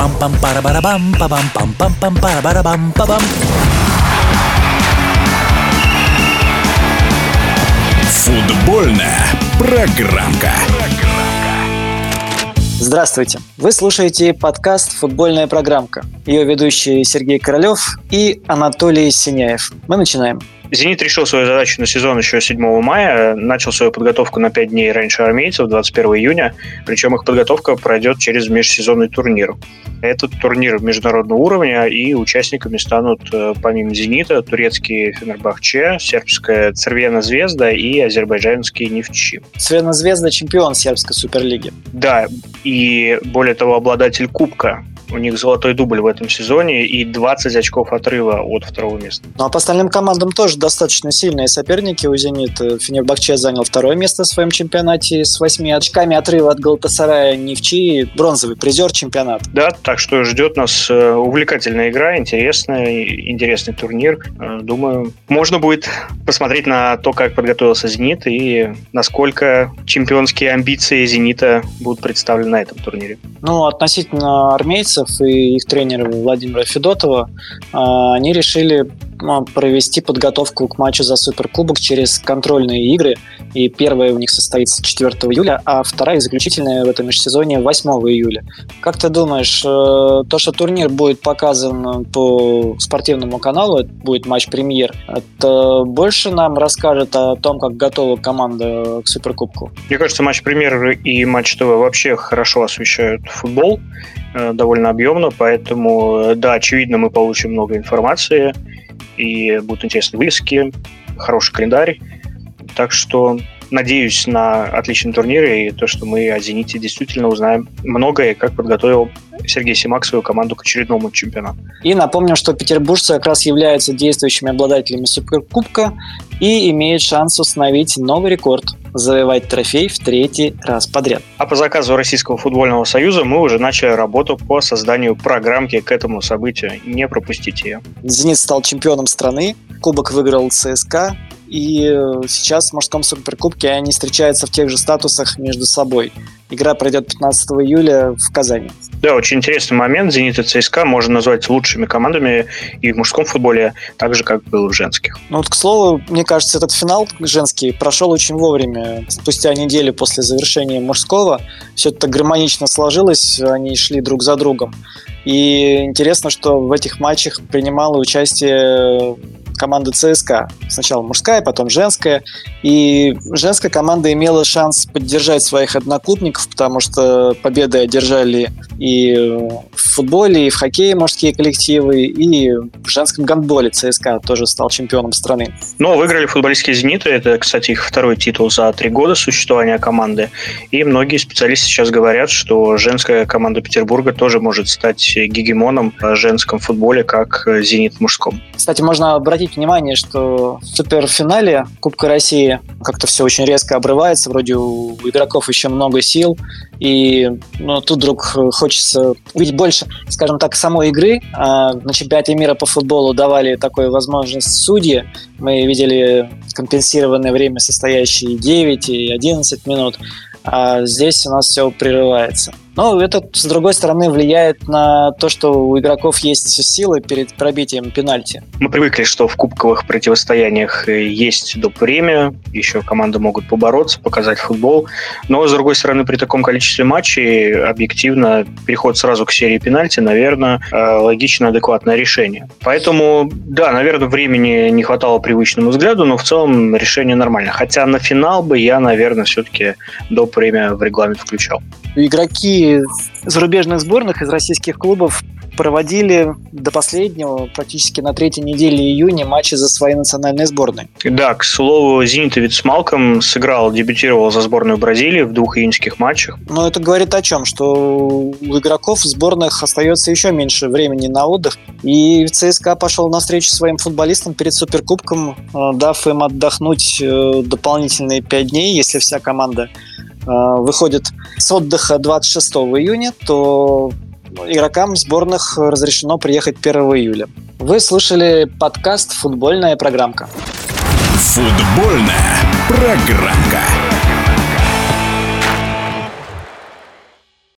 пам пам пара бара бам па бам пам пам пам пара бара бам па бам Футбольная программка. Здравствуйте! Вы слушаете подкаст «Футбольная программка». Ее ведущие Сергей Королев и Анатолий Синяев. Мы начинаем. «Зенит» решил свою задачу на сезон еще 7 мая, начал свою подготовку на 5 дней раньше армейцев, 21 июня, причем их подготовка пройдет через межсезонный турнир. Этот турнир международного уровня, и участниками станут, э, помимо «Зенита», турецкий Фенербахче, сербская Цервена Звезда и азербайджанский Нефчи. Цервена Звезда – чемпион сербской суперлиги. Да, и более того, обладатель Кубка у них золотой дубль в этом сезоне и 20 очков отрыва от второго места. Ну а по остальным командам тоже достаточно сильные соперники. У «Зенит» Фенербахче занял второе место в своем чемпионате с 8 очками отрыва от Галтасарая Невчи. Бронзовый призер чемпионата. Да, так что ждет нас э, увлекательная игра, интересная, интересный турнир. Э, думаю, можно будет посмотреть на то, как подготовился «Зенит» и насколько чемпионские амбиции «Зенита» будут представлены на этом турнире. Ну, относительно армейцев, Федосов и их тренера Владимира Федотова, а, они решили ну, провести подготовку к матчу за Суперкубок через контрольные игры. И первая у них состоится 4 июля, а вторая заключительная в этом межсезоне 8 июля. Как ты думаешь, э, то, что турнир будет показан по спортивному каналу, это будет матч-премьер, это больше нам расскажет о том, как готова команда к Суперкубку? Мне кажется, матч-премьер и матч ТВ вообще хорошо освещают футбол. Э, довольно объемно, поэтому, э, да, очевидно, мы получим много информации, и будут интересные вывески, хороший календарь. Так что надеюсь на отличный турнир и то, что мы о «Зените» действительно узнаем многое, как подготовил Сергей Симак свою команду к очередному чемпионату. И напомним, что петербуржцы как раз являются действующими обладателями Суперкубка и имеют шанс установить новый рекорд – завоевать трофей в третий раз подряд. А по заказу Российского футбольного союза мы уже начали работу по созданию программки к этому событию. Не пропустите ее. «Зенит» стал чемпионом страны, кубок выиграл ЦСКА, и э, сейчас в мужском суперкубке они встречаются в тех же статусах между собой. Игра пройдет 15 июля в Казани. Да, очень интересный момент. «Зенит» и «ЦСКА» можно назвать лучшими командами и в мужском футболе, так же, как было в женских. Ну вот, к слову, мне кажется, этот финал женский прошел очень вовремя. Спустя неделю после завершения мужского все это гармонично сложилось, они шли друг за другом. И интересно, что в этих матчах принимало участие команда ЦСКА. Сначала мужская, потом женская. И женская команда имела шанс поддержать своих одноклубников, потому что победы одержали и в футболе, и в хоккее мужские коллективы, и в женском гандболе ЦСКА тоже стал чемпионом страны. Но выиграли футболистские «Зениты». Это, кстати, их второй титул за три года существования команды. И многие специалисты сейчас говорят, что женская команда Петербурга тоже может стать гегемоном в женском футболе, как «Зенит» в мужском. Кстати, можно обратить обратить внимание, что в суперфинале Кубка России как-то все очень резко обрывается, вроде у игроков еще много сил, и ну, тут вдруг хочется увидеть больше, скажем так, самой игры. А на чемпионате мира по футболу давали такую возможность судьи. Мы видели компенсированное время, состоящее 9 и 11 минут а здесь у нас все прерывается. Но это, с другой стороны, влияет на то, что у игроков есть силы перед пробитием пенальти. Мы привыкли, что в кубковых противостояниях есть доп. время, еще команды могут побороться, показать футбол. Но, с другой стороны, при таком количестве матчей объективно переход сразу к серии пенальти, наверное, э, логичное, адекватное решение. Поэтому, да, наверное, времени не хватало привычному взгляду, но в целом решение нормальное. Хотя на финал бы я, наверное, все-таки доп. время в регламент включал. Игроки зарубежных сборных из российских клубов проводили до последнего, практически на третьей неделе июня, матчи за свои национальные сборные. Да, к слову, Зенитовец с Малком сыграл, дебютировал за сборную Бразилии в двух июньских матчах. Но это говорит о чем? Что у игроков в сборных остается еще меньше времени на отдых. И ЦСКА пошел навстречу своим футболистам перед Суперкубком, э, дав им отдохнуть э, дополнительные пять дней, если вся команда выходит с отдыха 26 июня, то игрокам сборных разрешено приехать 1 июля. Вы слушали подкаст «Футбольная программка». Футбольная программка.